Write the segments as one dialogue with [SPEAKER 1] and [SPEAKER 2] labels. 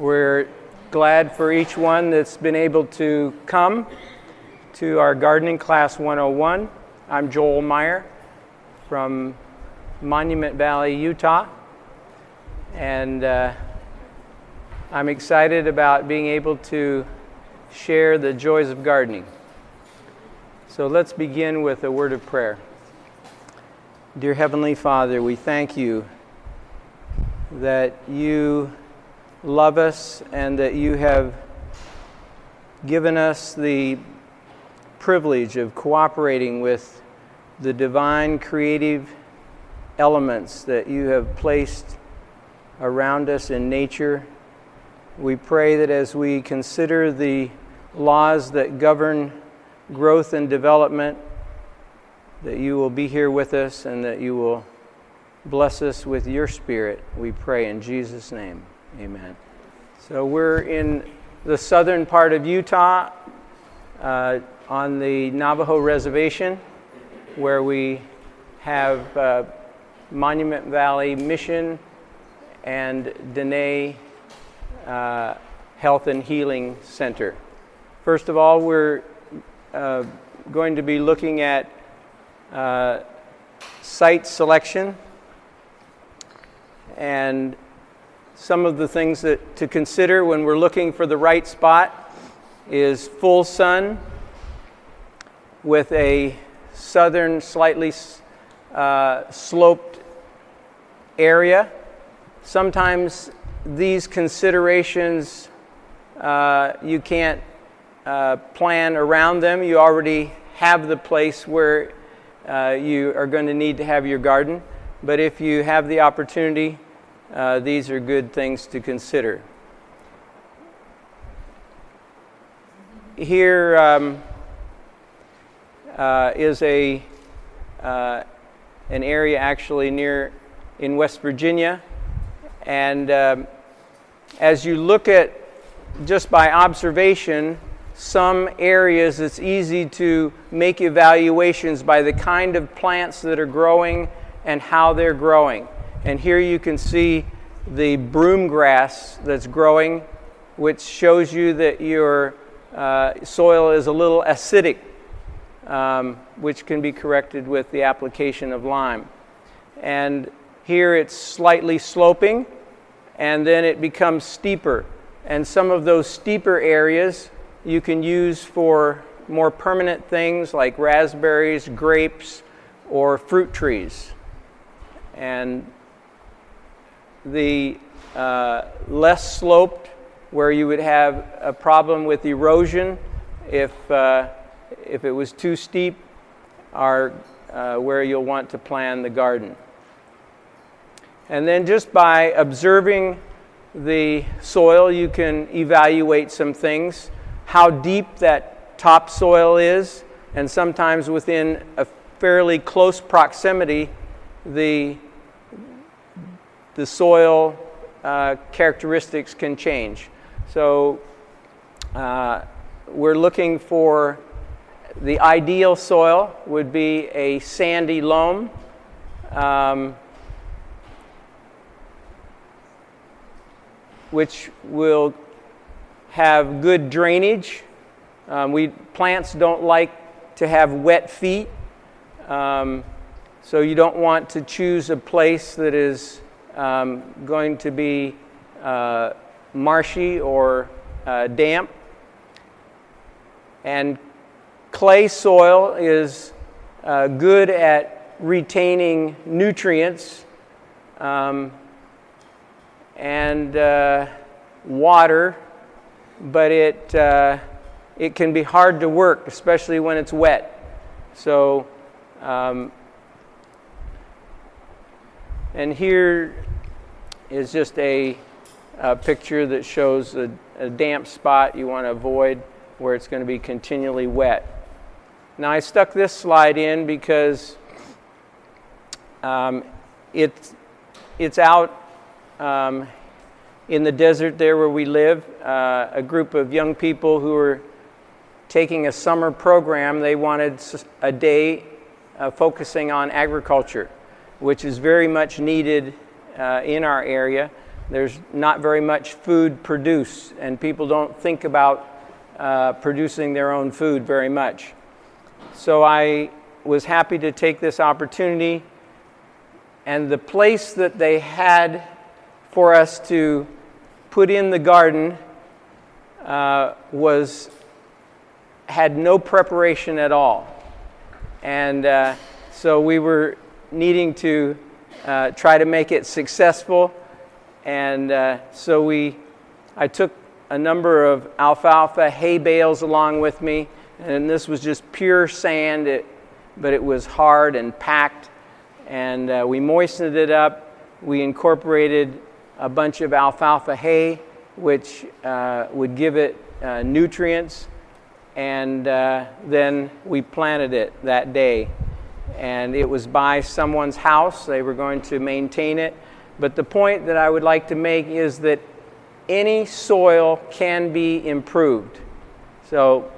[SPEAKER 1] We're glad for each one that's been able to come to our gardening class 101. I'm Joel Meyer from Monument Valley, Utah, and uh, I'm excited about being able to share the joys of gardening. So let's begin with a word of prayer. Dear Heavenly Father, we thank you that you love us and that you have given us the privilege of cooperating with the divine creative elements that you have placed around us in nature. We pray that as we consider the laws that govern growth and development, that you will be here with us and that you will bless us with your spirit. We pray in Jesus' name. Amen. So we're in the southern part of Utah uh, on the Navajo Reservation where we have uh, Monument Valley Mission and Dene uh, Health and Healing Center. First of all, we're uh, going to be looking at uh, site selection and some of the things that to consider when we're looking for the right spot is full sun with a southern, slightly uh, sloped area. Sometimes these considerations uh, you can't uh, plan around them. You already have the place where uh, you are going to need to have your garden. But if you have the opportunity, uh, these are good things to consider. Here um, uh, is a uh, an area actually near in West Virginia, and um, as you look at just by observation some areas it's easy to make evaluations by the kind of plants that are growing and how they're growing. And here you can see the broom grass that's growing, which shows you that your uh, soil is a little acidic, um, which can be corrected with the application of lime. And here it's slightly sloping, and then it becomes steeper. And some of those steeper areas you can use for more permanent things like raspberries, grapes, or fruit trees. And the uh, less sloped, where you would have a problem with erosion if, uh, if it was too steep, are uh, where you'll want to plan the garden. And then just by observing the soil, you can evaluate some things how deep that topsoil is, and sometimes within a fairly close proximity, the, the soil uh, characteristics can change. So uh, we're looking for the ideal soil would be a sandy loam. Um, which will have good drainage. Um, we plants don't like to have wet feet, um, so you don't want to choose a place that is um, going to be uh, marshy or uh, damp. And clay soil is uh, good at retaining nutrients um, and uh, water but it, uh, it can be hard to work, especially when it's wet. So, um, and here is just a, a picture that shows a, a damp spot you want to avoid where it's going to be continually wet. Now, I stuck this slide in because um, it's, it's out um, in the desert there where we live, uh, a group of young people who were taking a summer program. They wanted a day uh, focusing on agriculture, which is very much needed uh, in our area. there's not very much food produced, and people don't think about uh, producing their own food very much. So I was happy to take this opportunity, and the place that they had for us to put in the garden uh, was had no preparation at all, and uh, so we were needing to uh, try to make it successful, and uh, so we I took a number of alfalfa hay bales along with me, and this was just pure sand, it, but it was hard and packed. And uh, we moistened it up. We incorporated a bunch of alfalfa hay, which uh, would give it uh, nutrients. And uh, then we planted it that day. And it was by someone's house. They were going to maintain it. But the point that I would like to make is that any soil can be improved. So,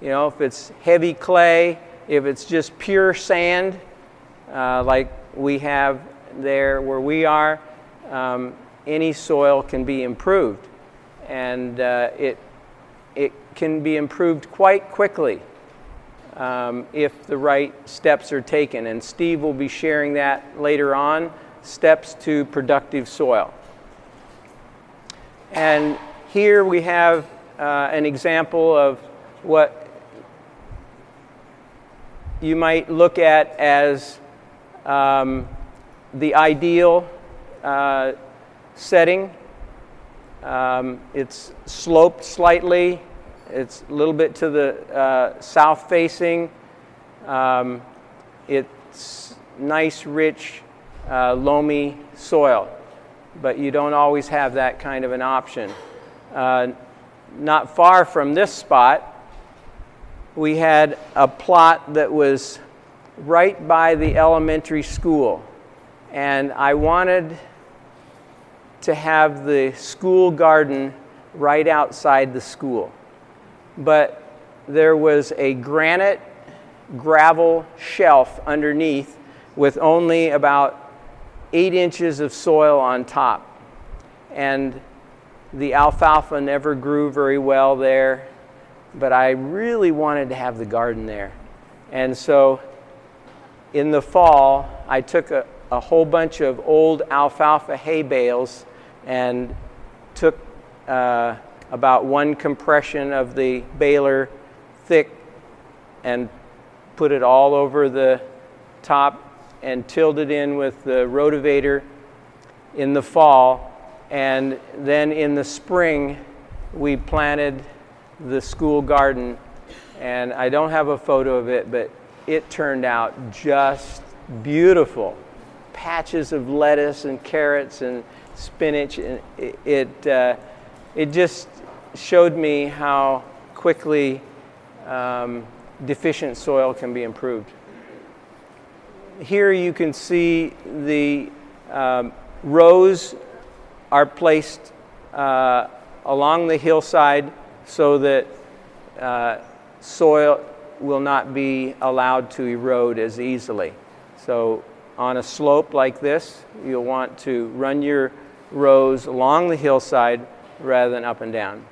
[SPEAKER 1] you know, if it's heavy clay, if it's just pure sand, uh, like we have there where we are, um, any soil can be improved. And uh, it, it can be improved quite quickly um, if the right steps are taken. And Steve will be sharing that later on steps to productive soil. And here we have uh, an example of what you might look at as um, the ideal uh, setting. Um, it's sloped slightly, it's a little bit to the uh, south facing. Um, it's nice, rich, uh, loamy soil but you don't always have that kind of an option. Uh, not far from this spot, we had a plot that was right by the elementary school. And I wanted to have the school garden right outside the school. But there was a granite gravel shelf underneath with only about eight inches of soil on top. And the alfalfa never grew very well there, but I really wanted to have the garden there. And so in the fall, I took a, a whole bunch of old alfalfa hay bales and took uh, about one compression of the baler thick and put it all over the top and tilled it in with the rotavator in the fall. And then in the spring, we planted the school garden. And I don't have a photo of it, but it turned out just beautiful. Patches of lettuce and carrots and spinach. And it, it, uh, it just showed me how quickly um, deficient soil can be improved here you can see the um, rows are placed uh, along the hillside so that uh, soil will not be allowed to erode as easily. So, on a slope like this, you'll want to run your rows along the hillside rather than up and down.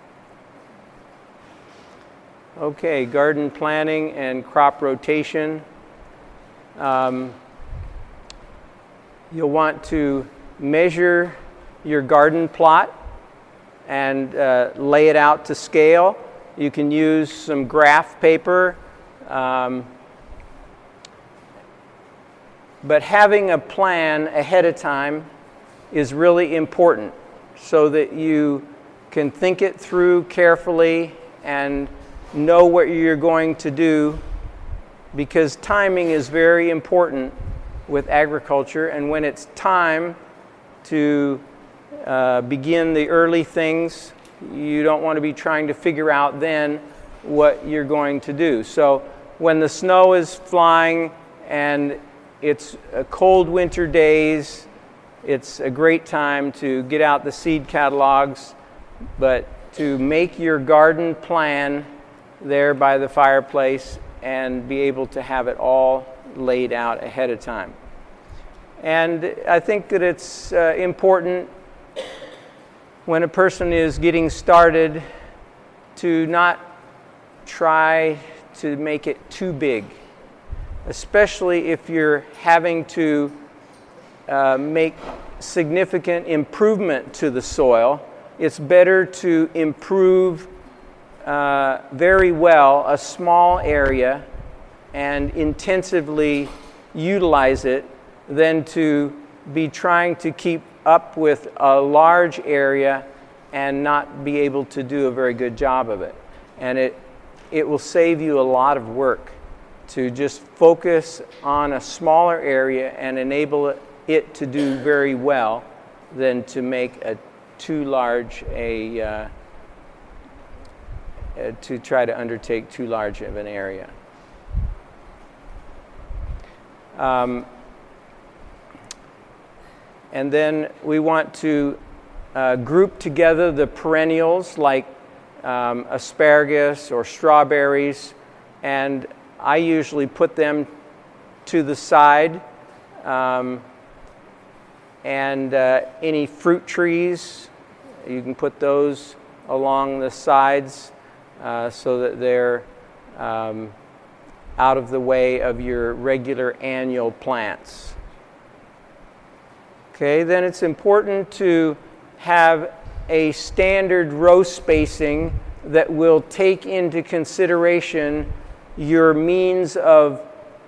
[SPEAKER 1] Okay, garden planning and crop rotation. Um, you'll want to measure your garden plot and uh, lay it out to scale. You can use some graph paper. Um, but having a plan ahead of time is really important so that you can think it through carefully and know what you're going to do because timing is very important with agriculture. And when it's time to uh, begin the early things, you don't want to be trying to figure out then what you're going to do. So when the snow is flying and it's cold winter days, it's a great time to get out the seed catalogs, but to make your garden plan there by the fireplace and be able to have it all laid out ahead of time. And I think that it's uh, important when a person is getting started to not try to make it too big, especially if you're having to uh, make significant improvement to the soil. It's better to improve uh, very well a small area and intensively utilize it than to be trying to keep up with a large area and not be able to do a very good job of it. And it, it will save you a lot of work to just focus on a smaller area and enable it, to do very well than to make a too large a uh, uh, to try to undertake too large of an area. Um, and then we want to uh, group together the perennials like um, asparagus or strawberries, and I usually put them to the side. Um, and uh, any fruit trees, you can put those along the sides uh, so that they're um, out of the way of your regular annual plants. Okay, then it's important to have a standard row spacing that will take into consideration your means of,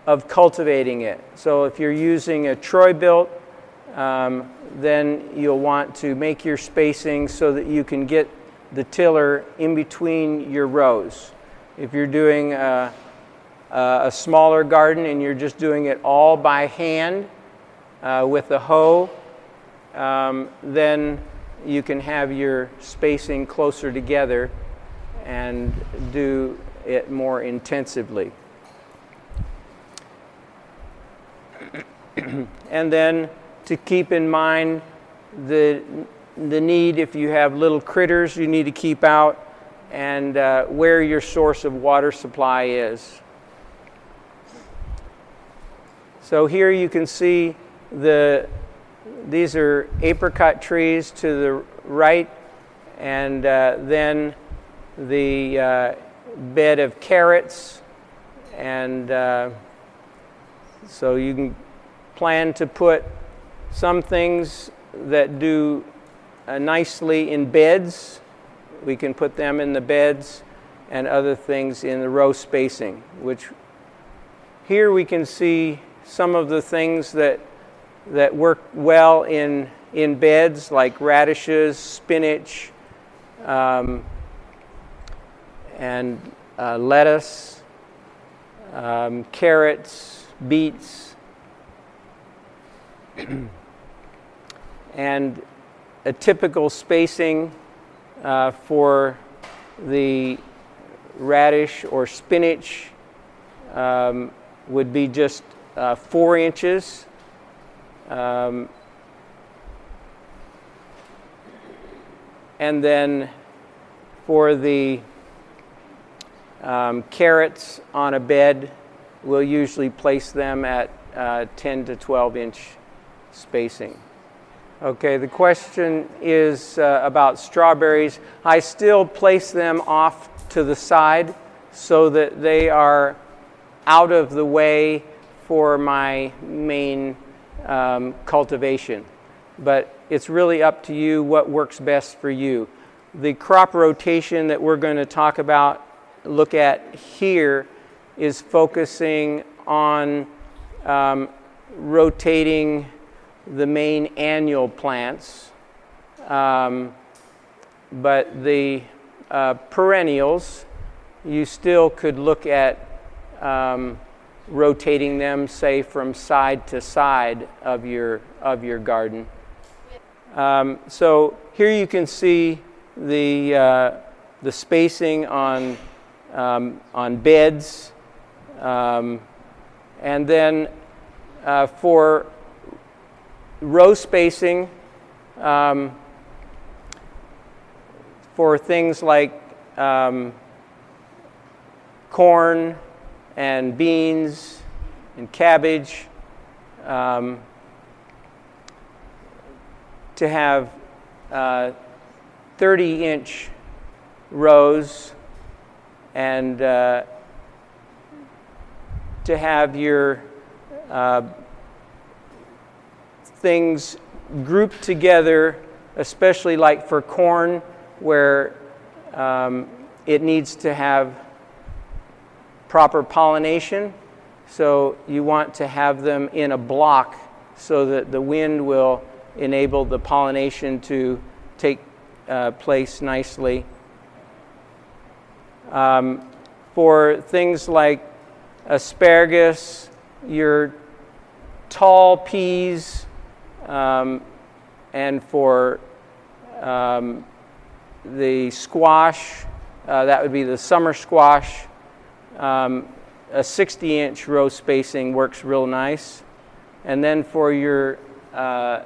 [SPEAKER 1] of cultivating it. So if you're using a Troy-Bilt, um, then you'll want to make your spacing so that you can get the tiller in between your rows. If you're doing a, a smaller garden and you're just doing it all by hand uh, with a hoe, um, then you can have your spacing closer together and do it more intensively. and then to keep in mind the, the need, if you have little critters you need to keep out, and uh, where your source of water supply is. So here you can see the these are apricot trees to the right, and uh, then the uh, bed of carrots. And uh, so you can plan to put some things that do uh, nicely in beds. We can put them in the beds and other things in the row spacing, which here we can see some of the things that that work well in, in beds like radishes, spinach, um, and uh, lettuce, um, carrots, beets, and a typical spacing uh, for the radish or spinach um, would be just uh, four inches um, and then for the um, carrots on a bed, we'll usually place them at uh, 10 to 12 inch spacing. Okay, the question is uh, about strawberries. I still place them off to the side so that they are out of the way for my main um, cultivation. But it's really up to you what works best for you. The crop rotation that we're going to talk about, look at here, is focusing on um, rotating the main annual plants. Um, but the uh, perennials, you still could look at um, rotating them, say, from side to side of your, of your garden. Um, so here you can see the, uh, the spacing on, um, on beds. Um, and then uh, for row spacing, um, for things like um, corn, and beans and cabbage um, to have uh, 30 inch rows and uh, to have your uh, things grouped together, especially like for corn, where um, it needs to have proper pollination. So you want to have them in a block so that the wind will enable the pollination to take uh, place nicely. Um, for things like asparagus, your tall peas, um, and for um, the squash, uh, that would be the summer squash. Um, a 60 inch row spacing works real nice. And then for your uh,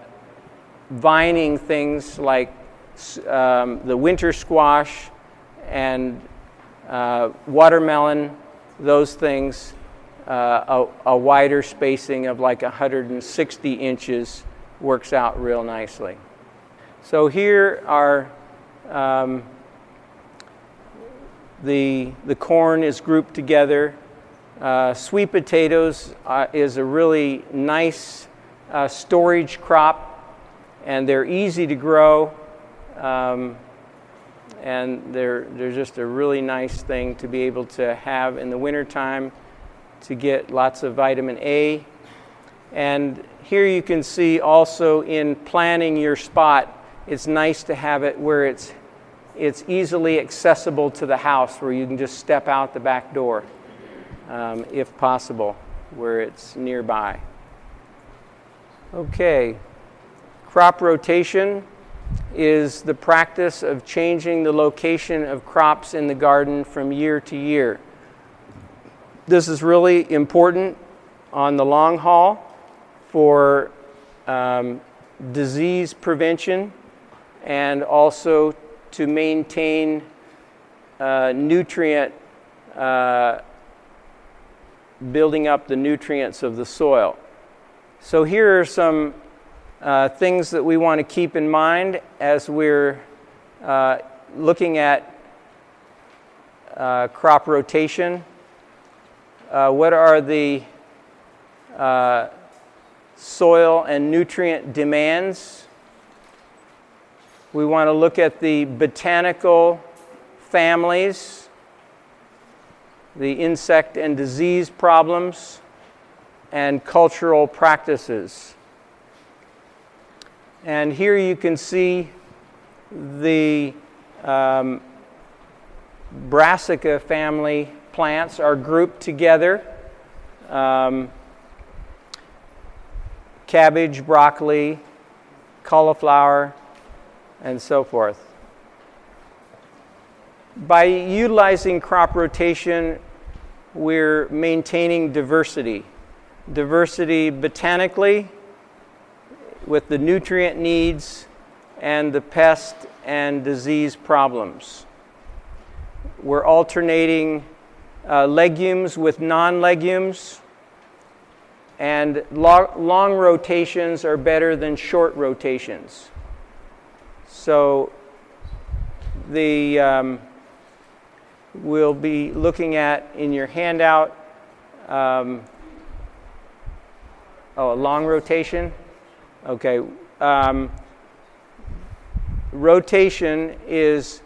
[SPEAKER 1] vining things like um, the winter squash and uh, watermelon, those things, uh, a, a, wider spacing of like 160 inches works out real nicely. So here are um, the, the corn is grouped together. Uh, sweet potatoes uh, is a really nice uh, storage crop, and they're easy to grow. Um, and they're, they're just a really nice thing to be able to have in the wintertime to get lots of vitamin A. And here you can see also in planning your spot, it's nice to have it where it's, it's easily accessible to the house, where you can just step out the back door, um, if possible, where it's nearby. Okay, crop rotation is the practice of changing the location of crops in the garden from year to year. This is really important on the long haul for um, disease prevention and also to maintain uh, nutrient, uh, building up the nutrients of the soil. So, here are some uh, things that we want to keep in mind as we're uh, looking at uh, crop rotation. Uh, what are the soil and nutrient demands? We want to look at the botanical families, the insect and disease problems, and cultural practices. And here you can see the um, Brassica family plants are grouped together. Um, cabbage, broccoli, cauliflower, and so forth. By utilizing crop rotation, we're maintaining diversity. Diversity botanically, with the nutrient needs and the pest and disease problems. We're alternating uh, legumes with non legumes, and lo- long rotations are better than short rotations. So, the um, we'll be looking at in your handout. Um, oh, a long rotation. Okay. Um, rotation is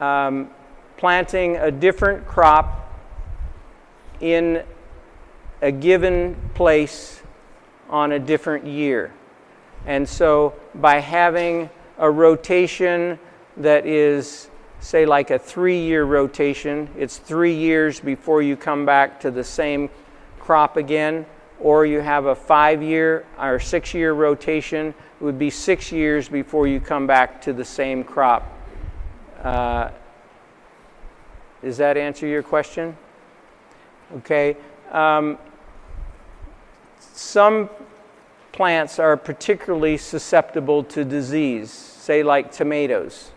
[SPEAKER 1] um, planting a different crop in a given place on a different year. And so by having a rotation that is, say, like a three year rotation, it's three years before you come back to the same crop again or you have a five year or six year rotation, it would be six years before you come back to the same crop. Uh, does that answer your question? Okay. Um, some plants are particularly susceptible to disease, say, like tomatoes.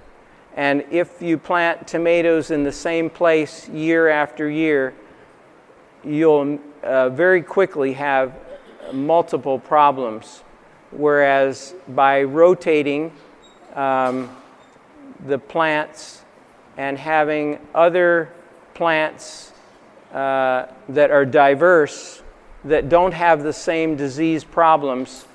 [SPEAKER 1] And if you plant tomatoes in the same place year after year, you'll uh, very quickly have multiple problems. Whereas by rotating, um, the plants and having other plants uh, that are diverse that don't have the same disease problems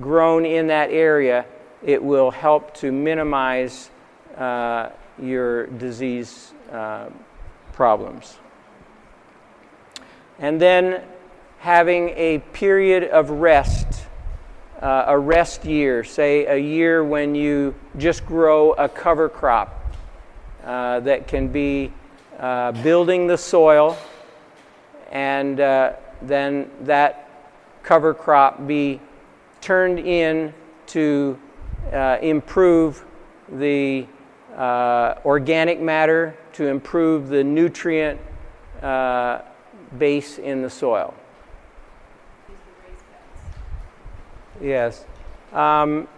[SPEAKER 1] grown in that area, it will help to minimize uh, your disease uh, problems. And then having a period of rest, uh, a rest year, say a year when you just grow a cover crop uh, that can be uh, building the soil and uh, then that cover crop be turned in to uh, improve the uh, organic matter, to improve the nutrient uh, base in the soil. Yes. Um,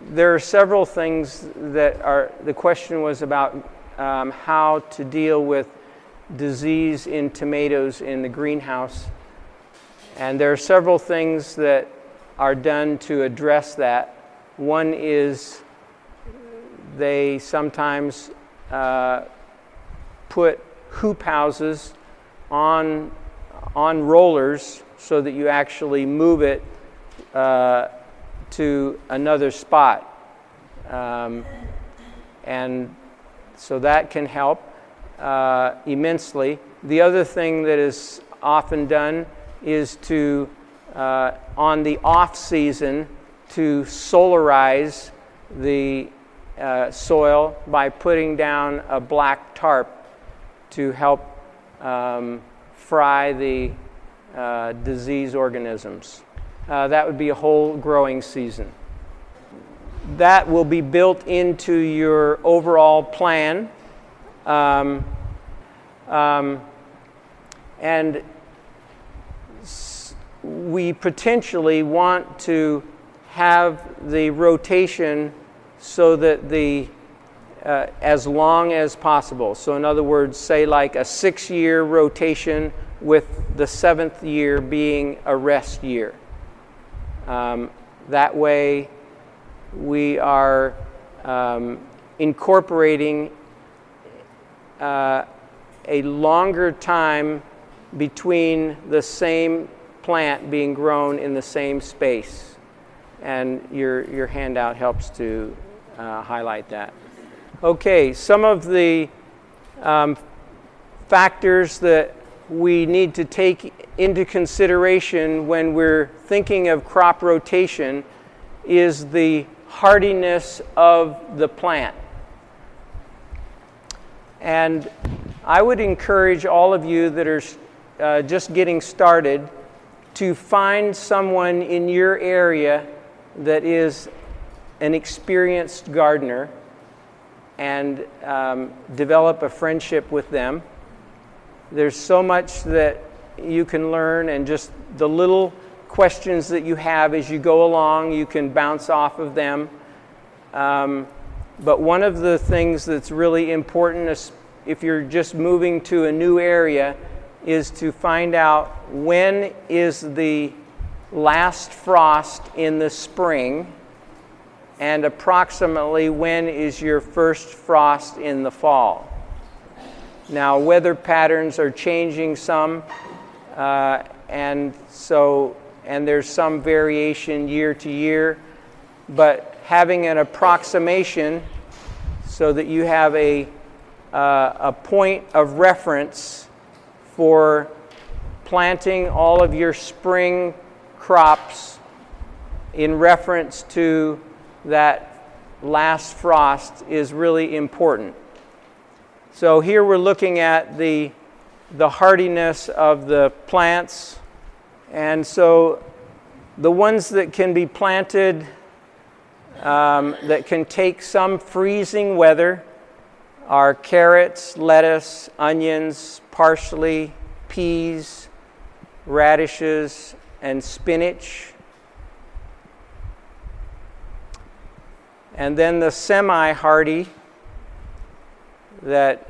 [SPEAKER 1] there are several things that are, the question was about um, how to deal with disease in tomatoes in the greenhouse. And there are several things that are done to address that. One is they sometimes uh, put hoop houses on, on rollers so that you actually move it uh, to another spot. Um, and so that can help uh, immensely. The other thing that is often done is to, uh, on the off season, to solarize the uh, soil by putting down a black tarp to help um, fry the uh, disease organisms. Uh, that would be a whole growing season. That will be built into your overall plan. Um, um, and we potentially want to have the rotation so that the uh, as long as possible. So, in other words, say like a six year rotation with the seventh year being a rest year. Um, that way, we are um, incorporating uh, a longer time between the same plant being grown in the same space. And your, your handout helps to uh, highlight that. Okay, some of the um, factors that we need to take into consideration when we're thinking of crop rotation is the hardiness of the plant. And I would encourage all of you that are uh, just getting started to find someone in your area that is an experienced gardener and um, develop a friendship with them. There's so much that you can learn, and just the little questions that you have as you go along, you can bounce off of them. Um, but one of the things that's really important, if you're just moving to a new area, is to find out when is the last frost in the spring and approximately when is your first frost in the fall. Now, weather patterns are changing some, uh, and so and there's some variation year to year, but having an approximation so that you have a uh, a point of reference for planting all of your spring crops in reference to that last frost is really important. So here we're looking at the, the hardiness of the plants. And so the ones that can be planted um, that can take some freezing weather are carrots, lettuce, onions, parsley, peas, radishes, and spinach. And then the semi hardy that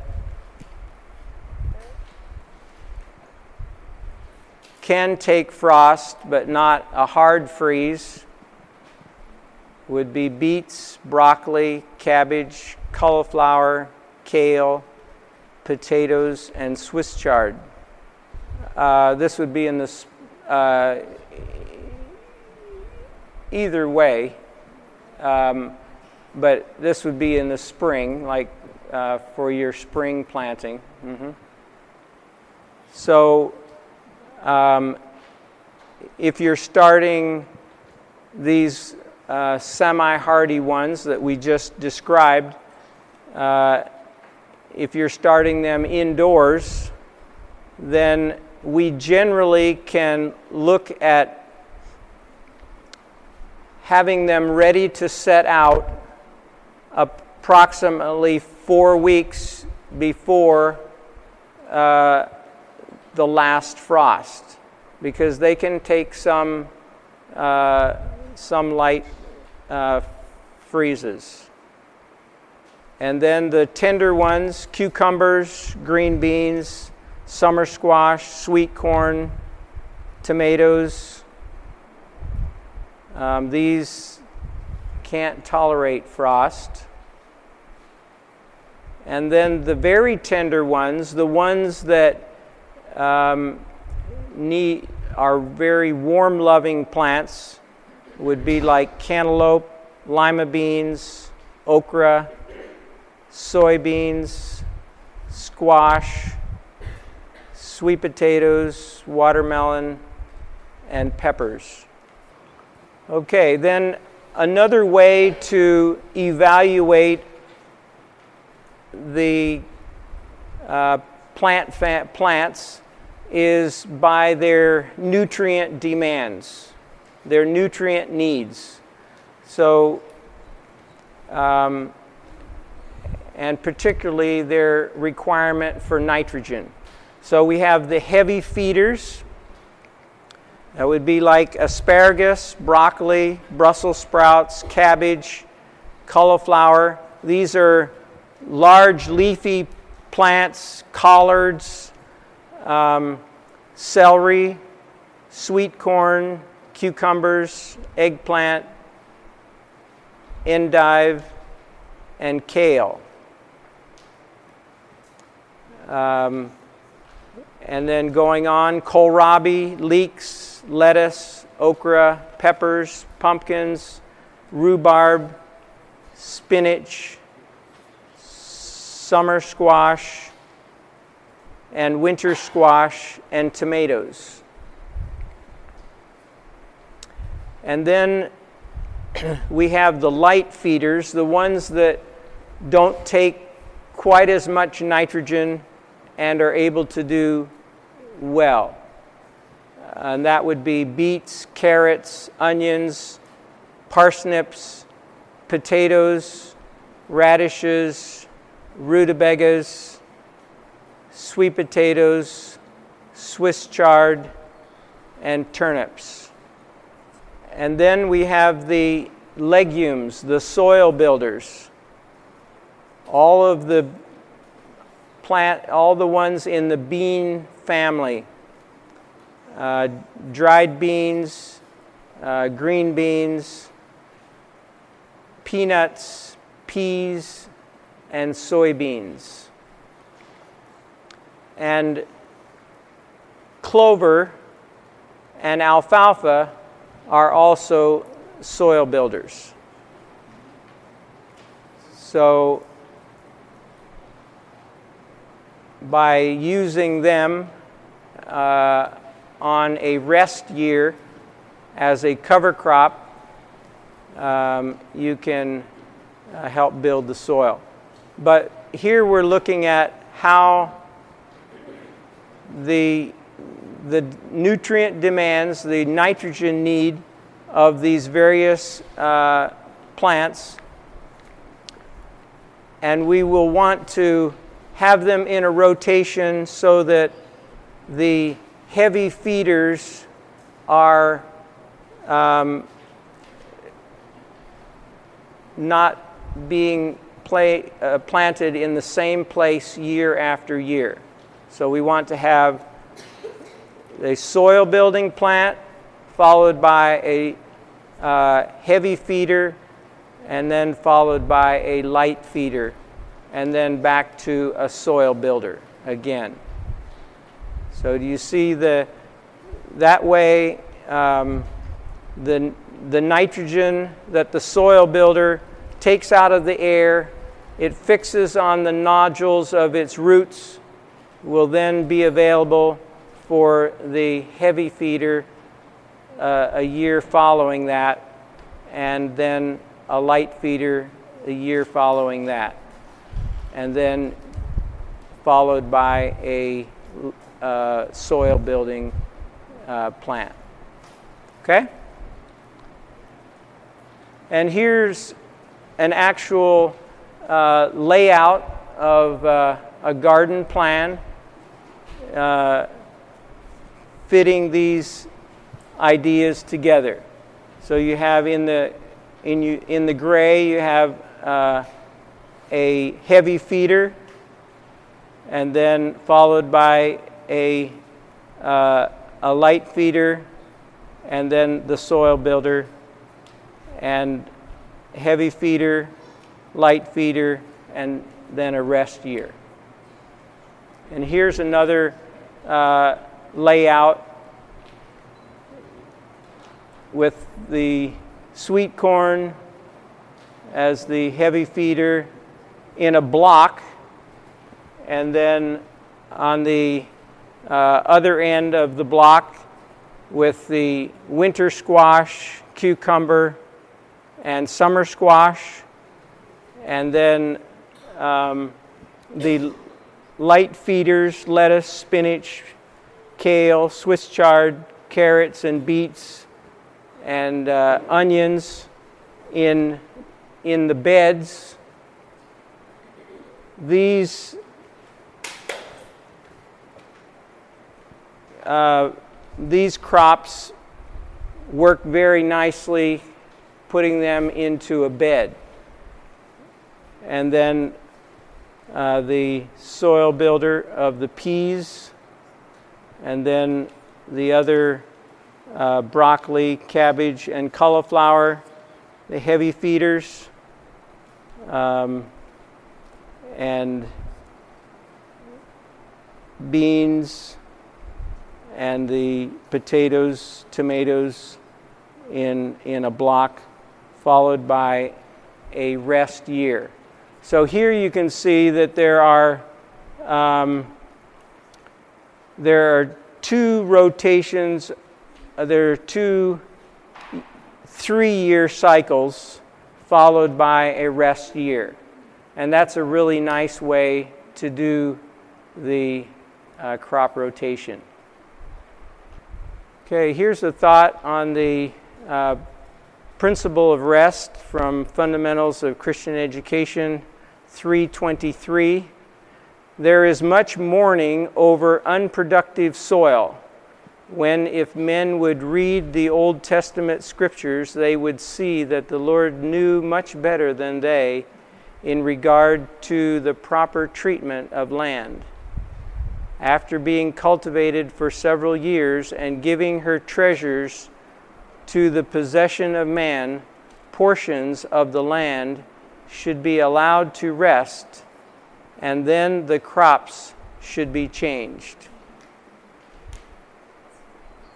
[SPEAKER 1] can take frost but not a hard freeze would be beets, broccoli, cabbage, cauliflower, kale, potatoes, and Swiss chard. Uh, this would be in the uh, either way, um, but this would be in the spring, like uh, for your spring planting. Mm-hmm. So, um, if you're starting these uh, semi hardy ones that we just described, uh, if you're starting them indoors, then we generally can look at having them ready to set out approximately four weeks before uh, the last frost because they can take some, uh, some light uh, freezes. And then the tender ones cucumbers, green beans, summer squash, sweet corn, tomatoes. Um, these can't tolerate frost. And then the very tender ones, the ones that um, need, are very warm loving plants, would be like cantaloupe, lima beans, okra, soybeans, squash, sweet potatoes, watermelon, and peppers. Okay, then another way to evaluate the uh, plant fa- plants is by their nutrient demands, their nutrient needs. So, um, and particularly their requirement for nitrogen. So we have the heavy feeders. That would be like asparagus, broccoli, Brussels sprouts, cabbage, cauliflower. These are large leafy plants, collards, um, celery, sweet corn, cucumbers, eggplant, endive, and kale. Um, and then going on, kohlrabi, leeks, lettuce, okra, peppers, pumpkins, rhubarb, spinach, summer squash, and winter squash, and tomatoes. And then we have the light feeders, the ones that don't take quite as much nitrogen and are able to do well. And that would be beets, carrots, onions, parsnips, potatoes, radishes, rutabagas, sweet potatoes, Swiss chard, and turnips. And then we have the legumes, the soil builders. All of the plant, all the ones in the bean family uh, dried beans, uh, green beans, peanuts, peas, and soybeans. And clover and alfalfa are also soil builders. So by using them uh, on a rest year as a cover crop, um, you can uh, help build the soil. But here we're looking at how the, the nutrient demands, the nitrogen need of these various uh, plants, and we will want to have them in a rotation so that the heavy feeders are um, not being play, uh, planted in the same place year after year. So we want to have a soil building plant followed by a uh, heavy feeder and then followed by a light feeder, and then back to a soil builder again. So do you see the that way um, the the nitrogen that the soil builder takes out of the air, it fixes on the nodules of its roots, will then be available for the heavy feeder uh, a year following that, and then a light feeder a year following that, and then followed by a uh, soil building uh, plant. Okay? And here's an actual uh, layout of uh, a garden plan uh, fitting these ideas together. So you have in the in you in the gray you have uh, a heavy feeder, and then followed by a uh, a light feeder, and then the soil builder and heavy feeder, light feeder, and then a rest year. And here's another uh, layout with the sweet corn as the heavy feeder in a block, and then on the uh, other end of the block with the winter squash, cucumber, and summer squash, and then um, the light feeders, lettuce, spinach, kale, Swiss chard, carrots, and beets, and uh, onions in, in the beds. These uh, these crops work very nicely putting them into a bed. And then uh, the soil builder of the peas, and then the other uh, broccoli, cabbage, and cauliflower, the heavy feeders, um, and beans, and the potatoes, tomatoes in, in a block followed by a rest year. So here you can see that there are um, there are two rotations. Uh, there are two three-year cycles followed by a rest year, and that's a really nice way to do the uh, crop rotation. Okay, here's a thought on the uh, principle of rest from Fundamentals of Christian Education 323. There is much mourning over unproductive soil. When, if men would read the Old Testament scriptures, they would see that the Lord knew much better than they in regard to the proper treatment of land. After being cultivated for several years and giving her treasures to the possession of man, portions of the land should be allowed to rest, and then the crops should be changed.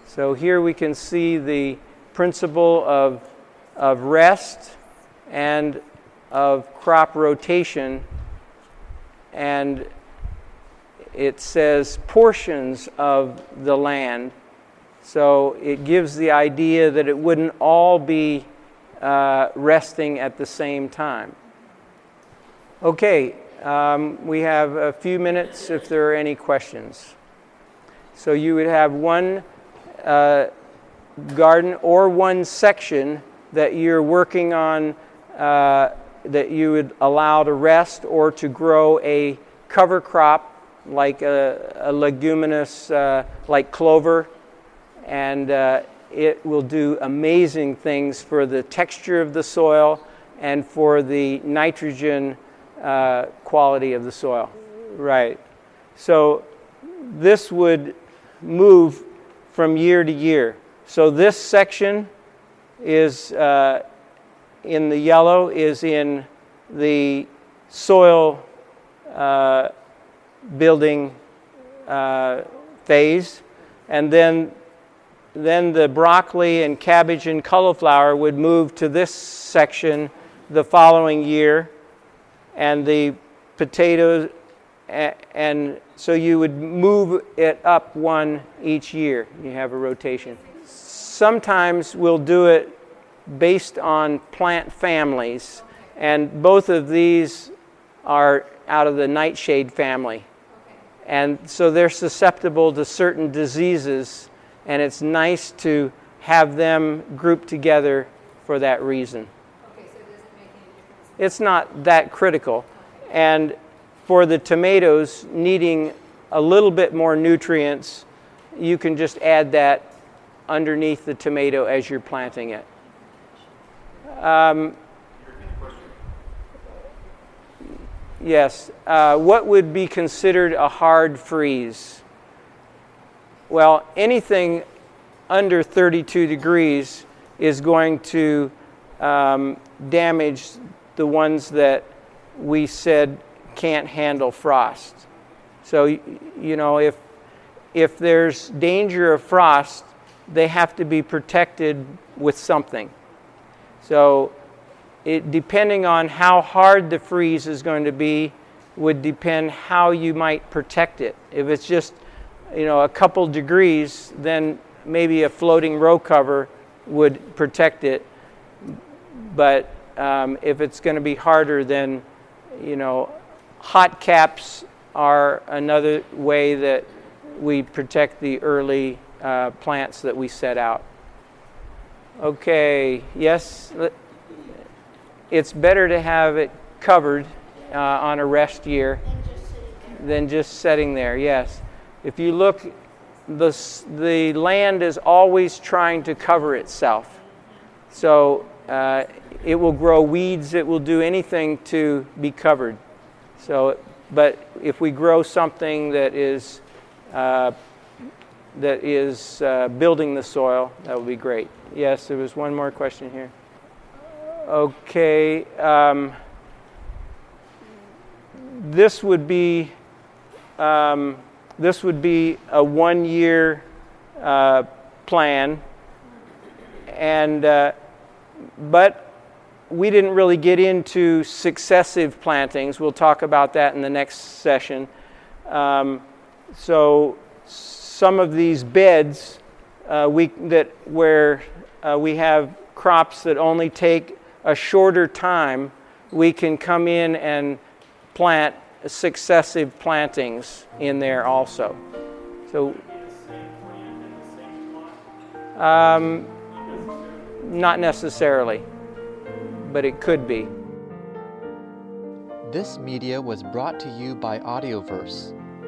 [SPEAKER 1] So here we can see the principle of, of rest and of crop rotation, and it says portions of the land so it gives the idea that it wouldn't all be uh, resting at the same time. Okay, um, we have a few minutes if there are any questions. So you would have one uh, garden or one section that you're working on uh, that you would allow to rest or to grow a cover crop like a, a leguminous, uh, like clover and uh, it will do amazing things for the texture of the soil and for the nitrogen uh, quality of the soil. Right. So this would move from year to year. So this section is uh, in the yellow is in the soil uh, building uh, phase, and then then the broccoli and cabbage and cauliflower would move to this section the following year, and the potatoes, and so you would move it up one each year. You have a rotation. Sometimes we'll do it based on plant families, and both of these are out of the nightshade family. And so they're susceptible to certain diseases, and it's nice to have them grouped together for that reason.
[SPEAKER 2] Okay, so it?
[SPEAKER 1] It's not that critical. And for the tomatoes needing a little bit more nutrients, you can just add that underneath the tomato as you're planting it. Um, yes. Uh, what would be considered a hard freeze? Well, anything under 32 degrees is going to um, damage the ones that we said can't handle frost. So, you know, if, if there's danger of frost, they have to be protected with something. So, it, depending on how hard the freeze is going to be, would depend how you might protect it. If it's just, you know, a couple degrees, then maybe a floating row cover would protect it. But um, if it's going to be harder, then, you know, hot caps are another way that we protect the early uh, plants that we set out. Okay, yes, it's better to have it covered uh, on a rest year than just sitting there, yes. If you look, the, the land is always trying to cover itself. So uh, it will grow weeds, it will do anything to be covered. So, but if we grow something that is uh, that is uh, building the soil, that would be great. Yes, there was one more question here. Okay, um, this would be um, this would be a one-year uh, plan, and uh, but we didn't really get into successive plantings. We'll talk about that in the next session. Um, so some of these beds uh, we, that where uh, we have crops that only take a shorter time, we can come in and plant successive plantings in there also. So, um, not necessarily but it could be.
[SPEAKER 3] This media was brought to you by Audioverse,